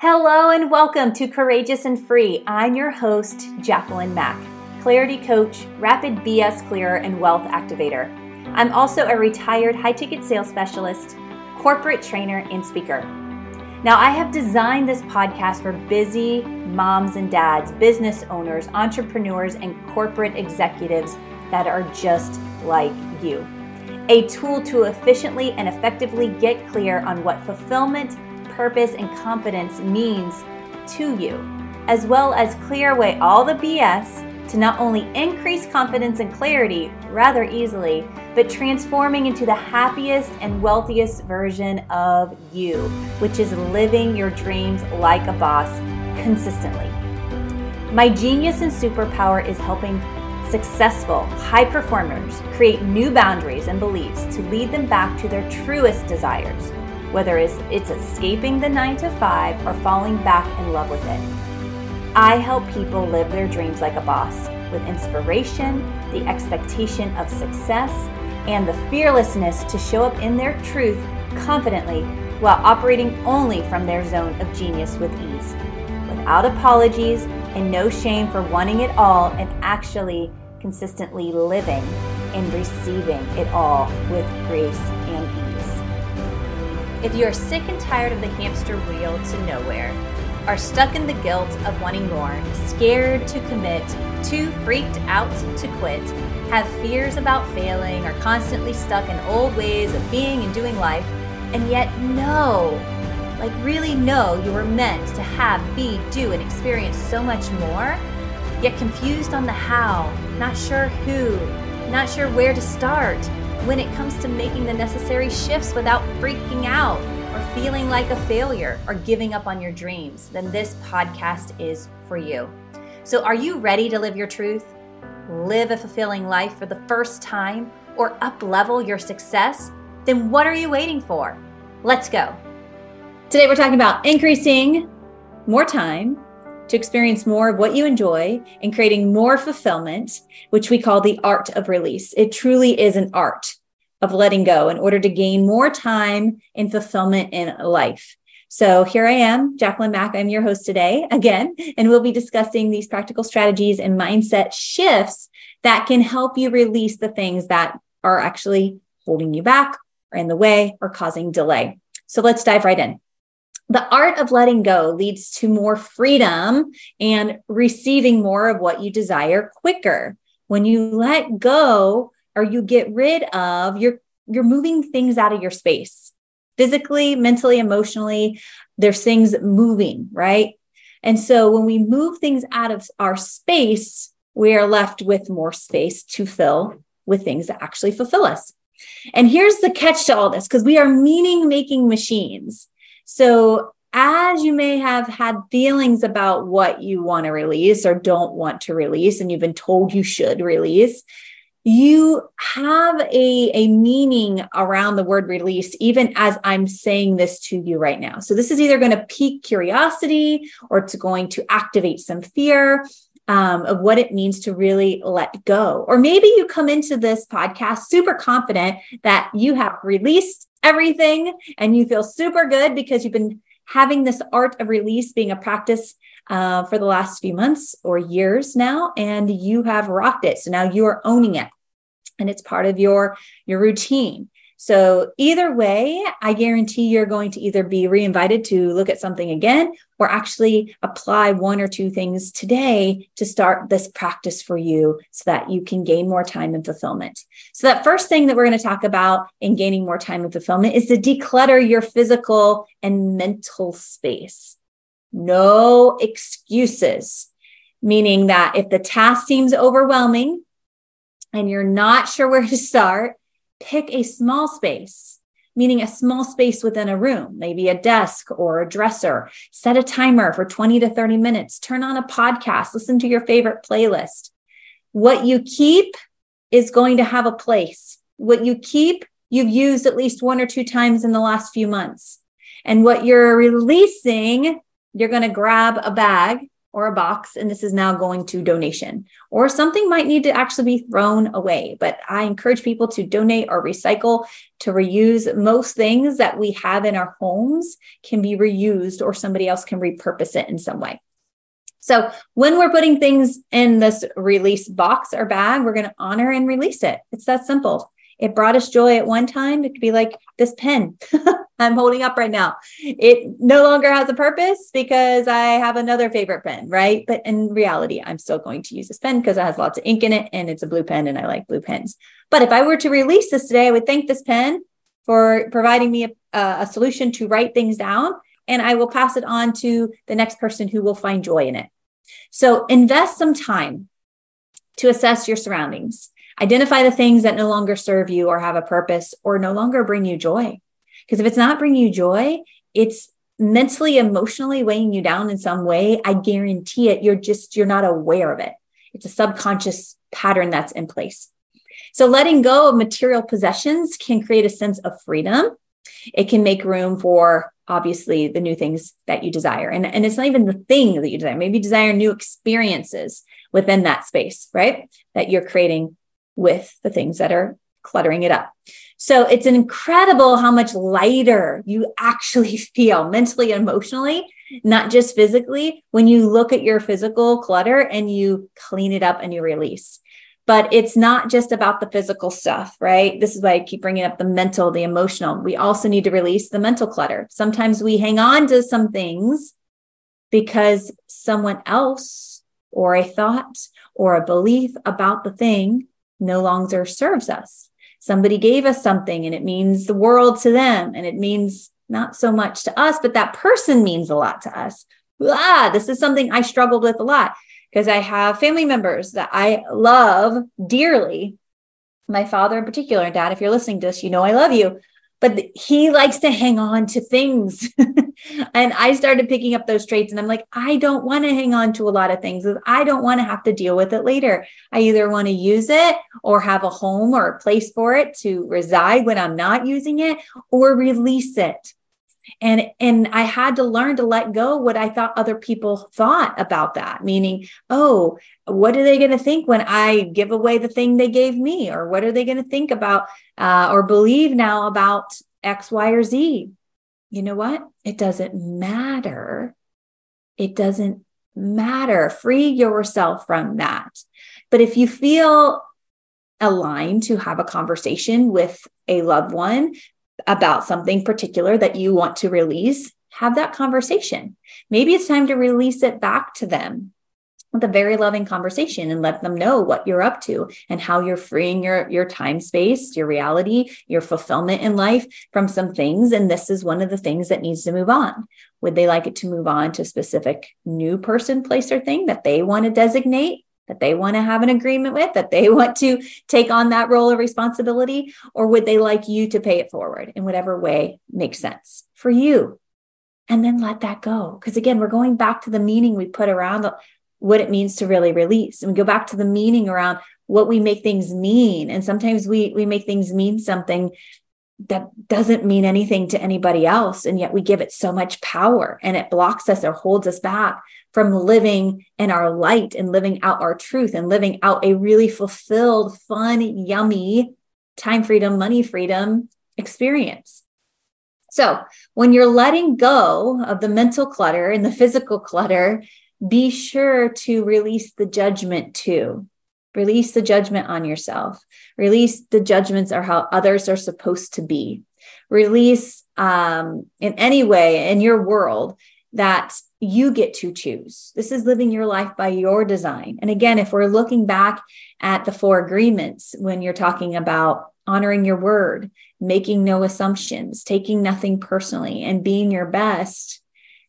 Hello and welcome to Courageous and Free. I'm your host, Jacqueline Mack, clarity coach, rapid BS clearer, and wealth activator. I'm also a retired high ticket sales specialist, corporate trainer, and speaker. Now, I have designed this podcast for busy moms and dads, business owners, entrepreneurs, and corporate executives that are just like you. A tool to efficiently and effectively get clear on what fulfillment, purpose, and confidence means to you, as well as clear away all the BS to not only increase confidence and clarity rather easily, but transforming into the happiest and wealthiest version of you, which is living your dreams like a boss consistently. My genius and superpower is helping successful high performers create new boundaries and beliefs to lead them back to their truest desires, whether it's escaping the nine to five or falling back in love with it. I help people live their dreams like a boss with inspiration, the expectation of success, and the fearlessness to show up in their truth confidently while operating only from their zone of genius with ease, without apologies and no shame for wanting it all and actually consistently living and receiving it all with grace and. If you are sick and tired of the hamster wheel to nowhere, are stuck in the guilt of wanting more, scared to commit, too freaked out to quit, have fears about failing, are constantly stuck in old ways of being and doing life, and yet know, like really know you were meant to have, be, do, and experience so much more, yet confused on the how, not sure who, not sure where to start when it comes to making the necessary shifts without freaking out or feeling like a failure or giving up on your dreams, then this podcast is for you. So, are you ready to live your truth? Live a fulfilling life for the first time or up level your success? Then what are you waiting for? Let's go. Today, we're talking about increasing more time to experience more of what you enjoy and creating more fulfillment, which we call the art of release. It truly is an art of letting go in order to gain more time and fulfillment in life. So here I am, Jacqueline Mack. I'm your host today again, and we'll be discussing these practical strategies and mindset shifts that can help you release the things that are actually holding you back or in the way or causing delay. So let's dive right in. The art of letting go leads to more freedom and receiving more of what you desire quicker. When you let go, or you get rid of you're you're moving things out of your space. Physically mentally emotionally there's things moving right? And so when we move things out of our space we are left with more space to fill with things that actually fulfill us. And here's the catch to all this because we are meaning making machines so as you may have had feelings about what you want to release or don't want to release, and you've been told you should release, you have a, a meaning around the word release, even as I'm saying this to you right now. So, this is either going to pique curiosity or it's going to activate some fear um, of what it means to really let go. Or maybe you come into this podcast super confident that you have released everything and you feel super good because you've been having this art of release being a practice uh, for the last few months or years now, and you have rocked it. So now you are owning it and it's part of your your routine so either way i guarantee you're going to either be reinvited to look at something again or actually apply one or two things today to start this practice for you so that you can gain more time and fulfillment. So that first thing that we're going to talk about in gaining more time and fulfillment is to declutter your physical and mental space. No excuses meaning that if the task seems overwhelming and you're not sure where to start, pick a small space, meaning a small space within a room, maybe a desk or a dresser. Set a timer for 20 to 30 minutes. Turn on a podcast, listen to your favorite playlist. What you keep is going to have a place. What you keep, you've used at least one or two times in the last few months. And what you're releasing, you're going to grab a bag or a box and this is now going to donation. Or something might need to actually be thrown away but i encourage people to donate or recycle to reuse. Most things that we have in our homes can be reused or somebody else can repurpose it in some way. So when we're putting things in this release box or bag we're going to honor and release it. It's that simple. It brought us joy at one time. It could be like this pen I'm holding up right now. It no longer has a purpose because I have another favorite pen, right? But in reality, I'm still going to use this pen because it has lots of ink in it and it's a blue pen and I like blue pens. But if I were to release this today, I would thank this pen for providing me a, a solution to write things down and I will pass it on to the next person who will find joy in it. So invest some time to assess your surroundings. Identify the things that no longer serve you or have a purpose or no longer bring you joy. Because if it's not bringing you joy, it's mentally, emotionally weighing you down in some way. I guarantee it. You're just, you're not aware of it. It's a subconscious pattern that's in place. So letting go of material possessions can create a sense of freedom. It can make room for obviously the new things that you desire. And, and it's not even the thing that you desire. Maybe you desire new experiences within that space, right? That you're creating with the things that are cluttering it up. So it's incredible how much lighter you actually feel mentally and emotionally, not just physically, when you look at your physical clutter and you clean it up and you release. But it's not just about the physical stuff, right? This is why I keep bringing up the mental, the emotional. We also need to release the mental clutter. Sometimes we hang on to some things because someone else or a thought or a belief about the thing no longer serves us. Somebody gave us something and it means the world to them and it means not so much to us, but that person means a lot to us. Ah, this is something I struggled with a lot because I have family members that I love dearly. My father in particular, dad, if you're listening to this, you know I love you but he likes to hang on to things. and I started picking up those traits and I'm like, I don't want to hang on to a lot of things. I don't want to have to deal with it later. I either want to use it or have a home or a place for it to reside when I'm not using it or release it and and i had to learn to let go what i thought other people thought about that meaning oh what are they going to think when i give away the thing they gave me or what are they going to think about uh, or believe now about x y or z you know what? It doesn't matter. It doesn't matter. Free yourself from that. But if you feel aligned to have a conversation with a loved one about something particular that you want to release, have that conversation. Maybe it's time to release it back to them with a very loving conversation and let them know what you're up to and how you're freeing your your time space your reality your fulfillment in life from some things and this is one of the things that needs to move on would they like it to move on to a specific new person place or thing that they want to designate that they want to have an agreement with, that they want to take on that role of responsibility? Or would they like you to pay it forward in whatever way makes sense for you? And then let that go. Because again, we're going back to the meaning we put around what it means to really release. And we go back to the meaning around what we make things mean. And sometimes we we make things mean something that doesn't mean anything to anybody else. And yet we give it so much power and it blocks us or holds us back from living in our light and living out our truth and living out a really fulfilled, fun, yummy time freedom, money freedom experience. So, when you're letting go of the mental clutter and the physical clutter, be sure to release the judgment too. Release the judgment on yourself. Release the judgments or how others are supposed to be. Release um, in any way in your world that you get to choose. This is living your life by your design. And again, if we're looking back at the four agreements, when you're talking about honoring your word, making no assumptions, taking nothing personally, and being your best,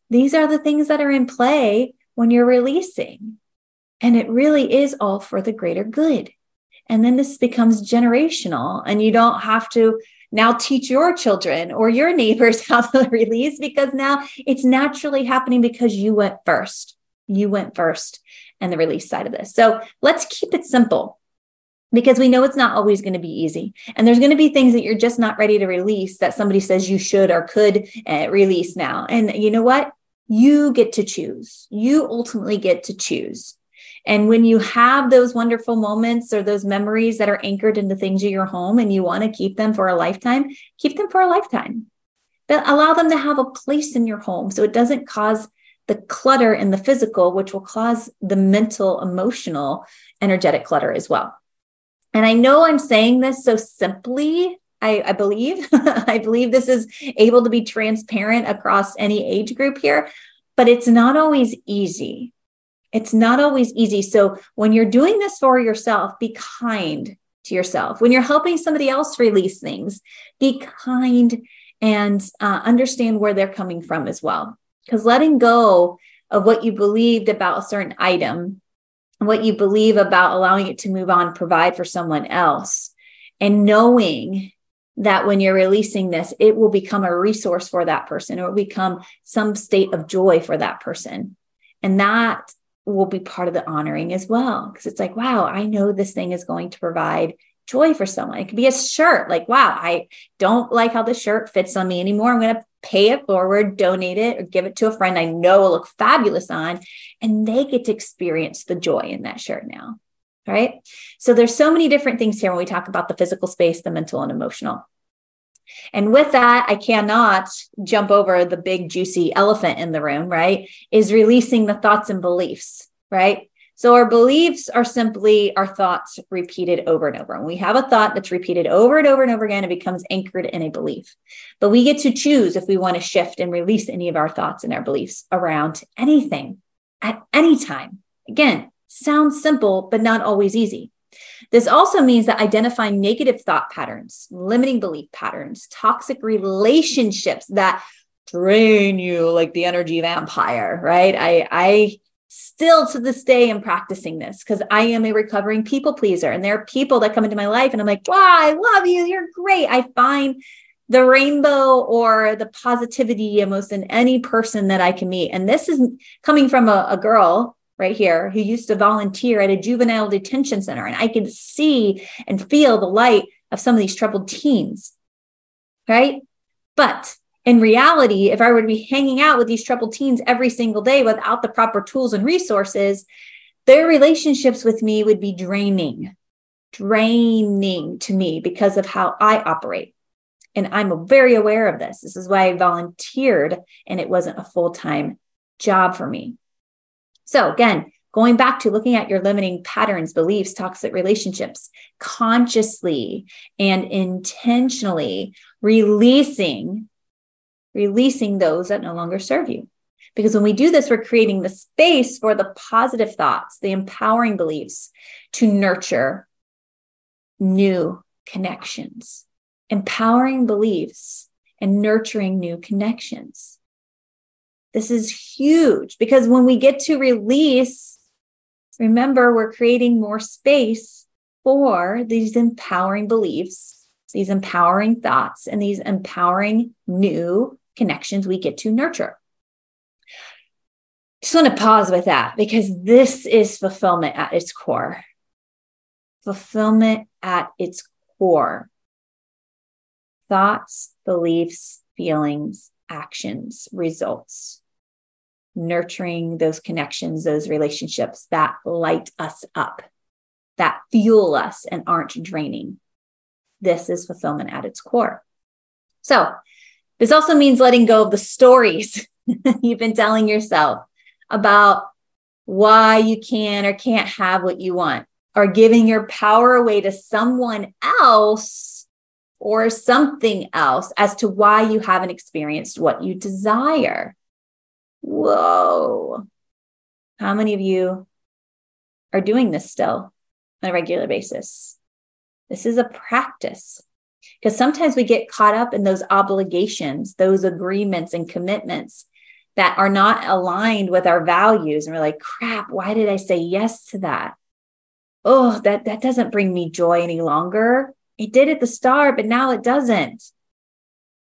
these are the things that are in play when you're releasing. And it really is all for the greater good. And then this becomes generational, and you don't have to now teach your children or your neighbors how to release because now it's naturally happening because you went first. You went first and the release side of this. So let's keep it simple because we know it's not always going to be easy. And there's going to be things that you're just not ready to release that somebody says you should or could uh, release now. And you know what? You get to choose. You ultimately get to choose. And when you have those wonderful moments or those memories that are anchored into things in your home and you want to keep them for a lifetime, keep them for a lifetime. But allow them to have a place in your home so it doesn't cause the clutter in the physical, which will cause the mental, emotional, energetic clutter as well. And I know I'm saying this so simply. I, I believe, I believe this is able to be transparent across any age group here, but it's not always easy. It's not always easy. So when you're doing this for yourself, be kind to yourself. When you're helping somebody else release things, be kind and uh, understand where they're coming from as well. Because letting go of what you believed about a certain item, what you believe about allowing it to move on, provide for someone else, and knowing that when you're releasing this, it will become a resource for that person or become some state of joy for that person. And that will be part of the honoring as well. Because it's like, wow, I know this thing is going to provide joy for someone. It could be a shirt, like, wow, I don't like how the shirt fits on me anymore. I'm going to pay it forward, donate it, or give it to a friend I know will look fabulous on. And they get to experience the joy in that shirt now. Right. So there's so many different things here when we talk about the physical space, the mental and emotional. And with that, I cannot jump over the big, juicy elephant in the room, right? Is releasing the thoughts and beliefs, right? So our beliefs are simply our thoughts repeated over and over. And we have a thought that's repeated over and over and over again, it becomes anchored in a belief. But we get to choose if we want to shift and release any of our thoughts and our beliefs around anything at any time. Again, sounds simple, but not always easy. This also means that identifying negative thought patterns, limiting belief patterns, toxic relationships that drain you like the energy vampire, right? I, I, still to this day am practicing this because I am a recovering people pleaser. And there are people that come into my life and I'm like, wow, I love you. You're great. I find the rainbow or the positivity almost in any person that I can meet. And this is coming from a, a girl right here who used to volunteer at a juvenile detention center. And I can see and feel the light of some of these troubled teens. Right. But in reality, if I were to be hanging out with these troubled teens every single day without the proper tools and resources, their relationships with me would be draining, draining to me because of how I operate. And I'm very aware of this. This is why I volunteered and it wasn't a full time job for me. So, again, going back to looking at your limiting patterns, beliefs, toxic relationships, consciously and intentionally releasing releasing those that no longer serve you. Because when we do this, we're creating the space for the positive thoughts, the empowering beliefs to nurture new connections, empowering beliefs and nurturing new connections. This is huge because when we get to release, remember, we're creating more space for these empowering beliefs, these empowering thoughts, and these empowering new connections we get to nurture. Just want to pause with that because this is fulfillment at its core. Fulfillment at its core. Thoughts, beliefs, feelings, actions, results. Nurturing those connections, those relationships that light us up, that fuel us and aren't draining. This is fulfillment at its core. So, this also means letting go of the stories you've been telling yourself about why you can or can't have what you want, or giving your power away to someone else or something else as to why you haven't experienced what you desire. Whoa. How many of you are doing this still on a regular basis? This is a practice. Because sometimes we get caught up in those obligations, those agreements and commitments that are not aligned with our values. And we're like, crap, why did I say yes to that? Oh, that, that doesn't bring me joy any longer. It did at the start, but now it doesn't.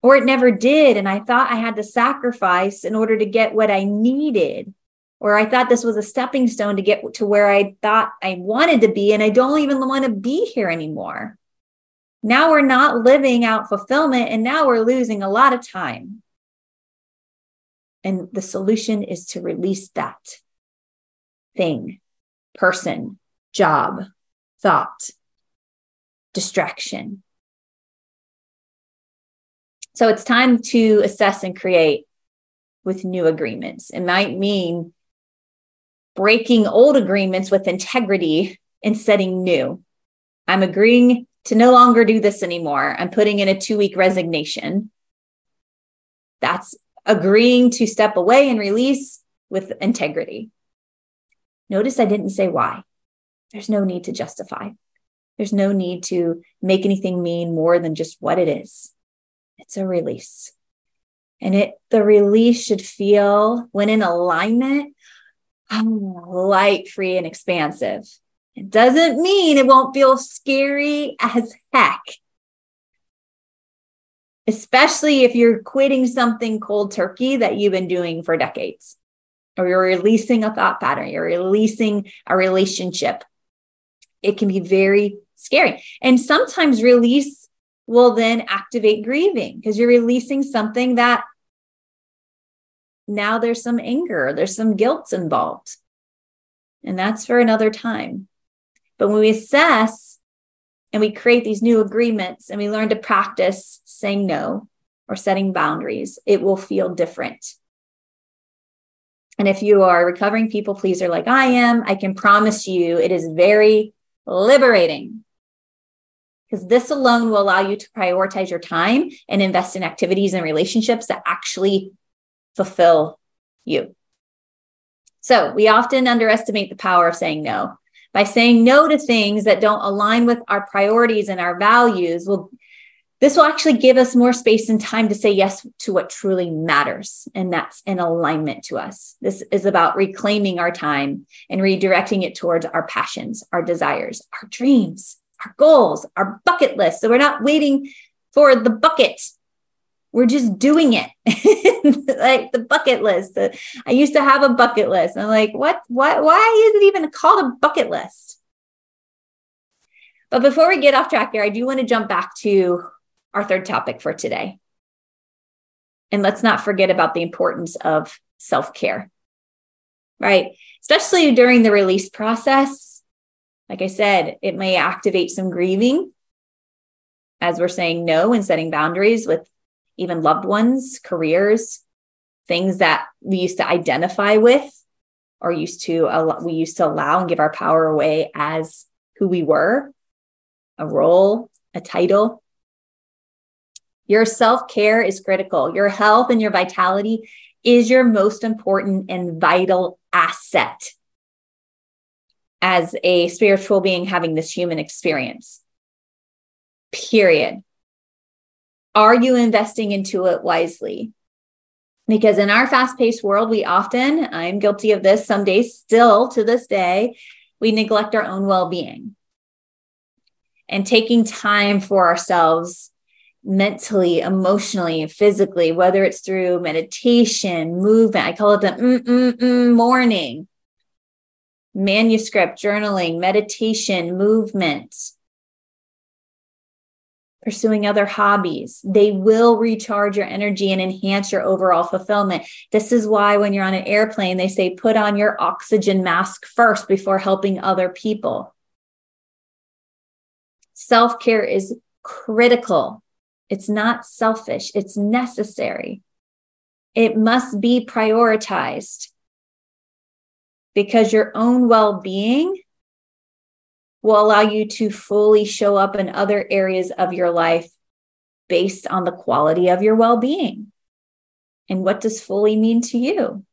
Or it never did. And I thought I had to sacrifice in order to get what I needed. Or I thought this was a stepping stone to get to where I thought I wanted to be. And I don't even want to be here anymore. Now we're not living out fulfillment and now we're losing a lot of time. And the solution is to release that thing, person, job, thought, distraction. So it's time to assess and create with new agreements. It might mean breaking old agreements with integrity and setting new. I'm agreeing to no longer do this anymore. I'm putting in a two week resignation. That's agreeing to step away and release with integrity. Notice I didn't say why. There's no need to justify. There's no need to make anything mean more than just what it is. It's a release. And it the release should feel when in alignment, oh, light, free, and expansive. It doesn't mean it won't feel scary as heck. Especially if you're quitting something cold turkey that you've been doing for decades, or you're releasing a thought pattern, you're releasing a relationship. It can be very scary. And sometimes release will then activate grieving because you're releasing something that now there's some anger, there's some guilt involved. And that's for another time. But when we assess and we create these new agreements and we learn to practice saying no or setting boundaries, it will feel different. And if you are recovering people pleaser like I am, I can promise you it is very liberating because this alone will allow you to prioritize your time and invest in activities and relationships that actually fulfill you. So we often underestimate the power of saying no. By saying no to things that don't align with our priorities and our values will this will actually give us more space and time to say yes to what truly matters and that's in alignment to us. This is about reclaiming our time and redirecting it towards our passions our desires our dreams our goals our bucket list. So we're not waiting for the bucket. We're just doing it. Like the bucket list. I used to have a bucket list. I'm like what what why is it even called a bucket list? But before we get off track here i do want to jump back to our third topic for today. And let's not forget about the importance of self-care right? Especially during the release process like i said it may activate some grieving as we're saying no and setting boundaries with even loved ones, careers, things that we used to identify with or used to we used to allow and give our power away as who we were, a role, a title. Your self-care is critical. Your health and your vitality is your most important and vital asset as a spiritual being having this human experience. Period. Are you investing into it wisely? Because in our fast paced world, we often, I'm guilty of this some days still to this day, we neglect our own well being. And taking time for ourselves mentally, emotionally, physically, whether it's through meditation, movement, I call it the mm-mm-mm morning, manuscript, journaling, meditation, movement, pursuing other hobbies. They will recharge your energy and enhance your overall fulfillment. This is why when you're on an airplane, they say put on your oxygen mask first before helping other people. Self care is critical. It's not selfish, it's necessary. It must be prioritized because your own well being will allow you to fully show up in other areas of your life based on the quality of your well being. And what does fully mean to you?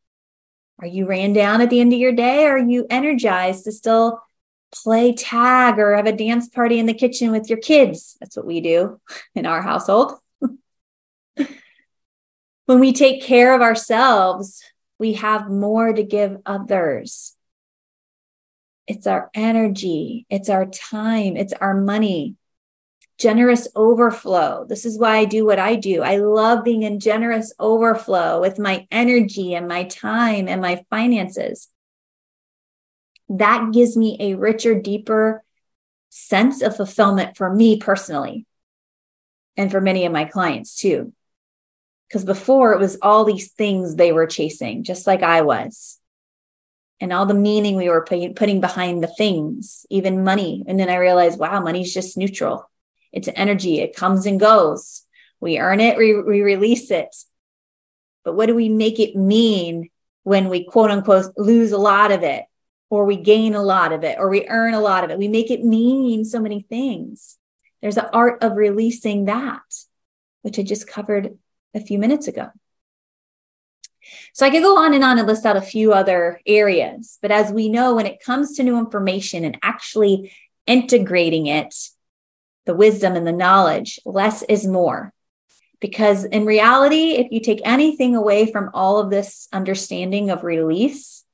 Are you ran down at the end of your day? Or are you energized to still play tag or have a dance party in the kitchen with your kids? That's what we do in our household. when we take care of ourselves, we have more to give others. It's our energy, it's our time, it's our money. Generous overflow. This is why I do what I do. I love being in generous overflow with my energy and my time and my finances. That gives me a richer, deeper sense of fulfillment for me personally and for many of my clients too. Because before it was all these things they were chasing, just like I was. And all the meaning we were putting behind the things, even money. And then I realized, wow, money's just neutral. It's energy, it comes and goes. We earn it, we, we release it. But what do we make it mean when we quote unquote lose a lot of it, or we gain a lot of it, or we earn a lot of it? We make it mean so many things. There's an art of releasing that, which I just covered a few minutes ago. So I could go on and on and list out a few other areas. But as we know, when it comes to new information and actually integrating it, the wisdom and the knowledge, less is more. Because in reality, if you take anything away from all of this understanding of release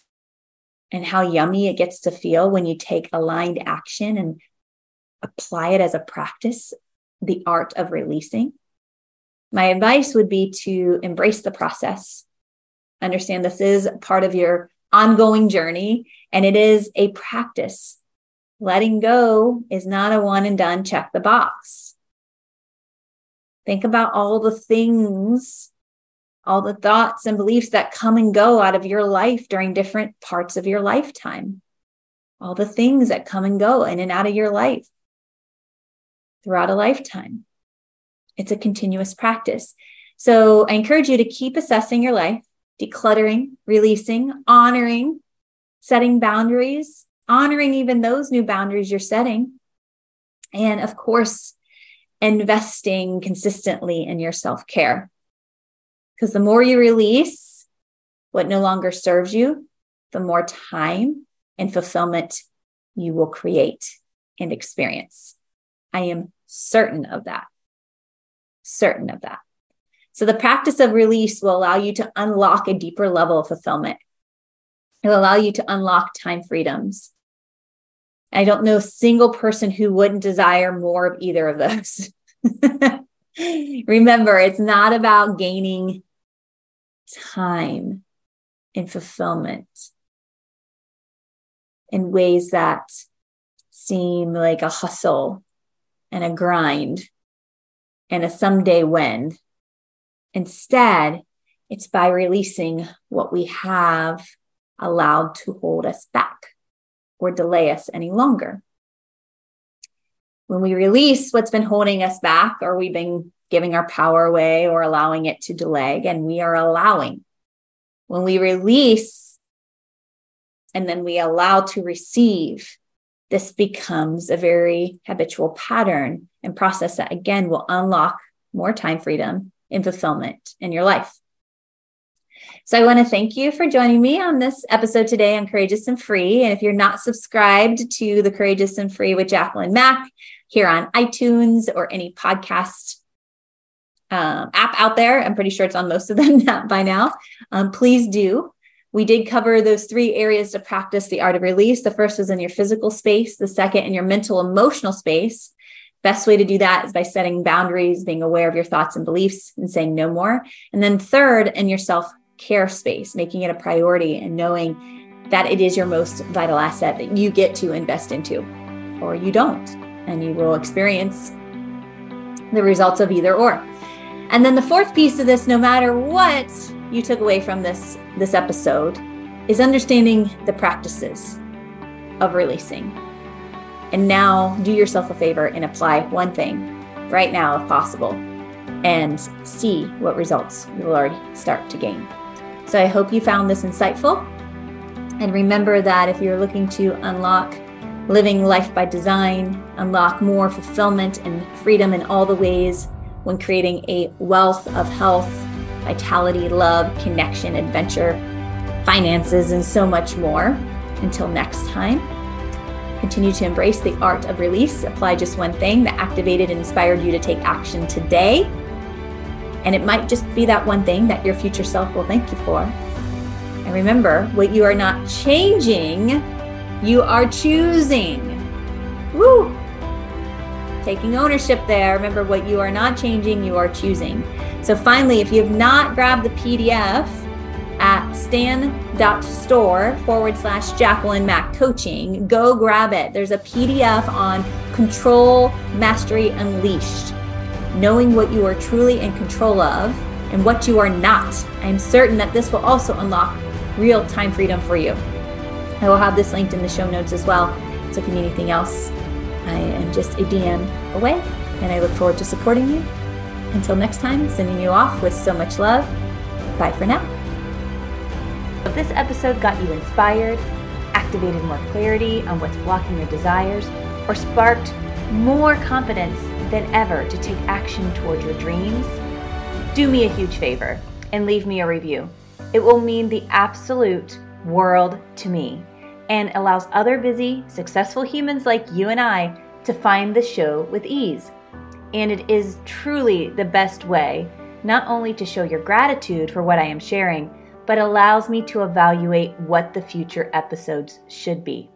and how yummy it gets to feel when you take aligned action and apply it as a practice, the art of releasing, my advice would be to embrace the process. Understand this is part of your ongoing journey and it is a practice. Letting go is not a one and done, check the box. Think about all the things, all the thoughts and beliefs that come and go out of your life during different parts of your lifetime. All the things that come and go in and out of your life throughout a lifetime. It's a continuous practice. So I encourage you to keep assessing your life, decluttering, releasing, honoring, setting boundaries, honoring even those new boundaries you're setting. And of course, investing consistently in your self care. Because the more you release what no longer serves you, the more time and fulfillment you will create and experience. I am certain of that certain of that. So the practice of release will allow you to unlock a deeper level of fulfillment. It will allow you to unlock time freedoms. I don't know a single person who wouldn't desire more of either of those. Remember, it's not about gaining time and fulfillment in ways that seem like a hustle and a grind and a someday when. Instead, it's by releasing what we have allowed to hold us back or delay us any longer. When we release what's been holding us back, or we've been giving our power away or allowing it to delay, again, we are allowing. When we release and then we allow to receive, this becomes a very habitual pattern and process that again will unlock more time freedom and fulfillment in your life. So I want to thank you for joining me on this episode today on Courageous and Free. And if you're not subscribed to the Courageous and Free with Jacqueline Mack here on iTunes or any podcast um, app out there, I'm pretty sure it's on most of them by now. Um, please do. We did cover those three areas to practice the art of release. The first was in your physical space, the second in your mental emotional space. Best way to do that is by setting boundaries, being aware of your thoughts and beliefs, and saying no more. And then third, in your self care space, making it a priority and knowing that it is your most vital asset that you get to invest into, or you don't, and you will experience the results of either or. And then the fourth piece of this, no matter what you took away from this this episode is understanding the practices of releasing. And now do yourself a favor and apply one thing right now if possible and see what results you will already start to gain. So I hope you found this insightful. And remember that if you're looking to unlock living life by design, unlock more fulfillment and freedom in all the ways when creating a wealth of health vitality, love, connection, adventure, finances, and so much more. Until next time, continue to embrace the art of release. Apply just one thing that activated and inspired you to take action today. And it might just be that one thing that your future self will thank you for. And remember, what you are not changing, you are choosing. Woo! Taking ownership there. Remember, what you are not changing, you are choosing. So finally, if you have not grabbed the PDF at stan.store forward slash Jacqueline Mack coaching, go grab it. There's a PDF on control mastery unleashed, knowing what you are truly in control of and what you are not. I am certain that this will also unlock real time freedom for you. I will have this linked in the show notes as well. So if you need anything else, I just a DM away, and I look forward to supporting you. Until next time, sending you off with so much love. Bye for now. If this episode got you inspired, activated more clarity on what's blocking your desires, or sparked more confidence than ever to take action toward your dreams, do me a huge favor and leave me a review. It will mean the absolute world to me and allows other busy, successful humans like you and I to find the show with ease. And it is truly the best way not only to show your gratitude for what I am sharing, but allows me to evaluate what the future episodes should be.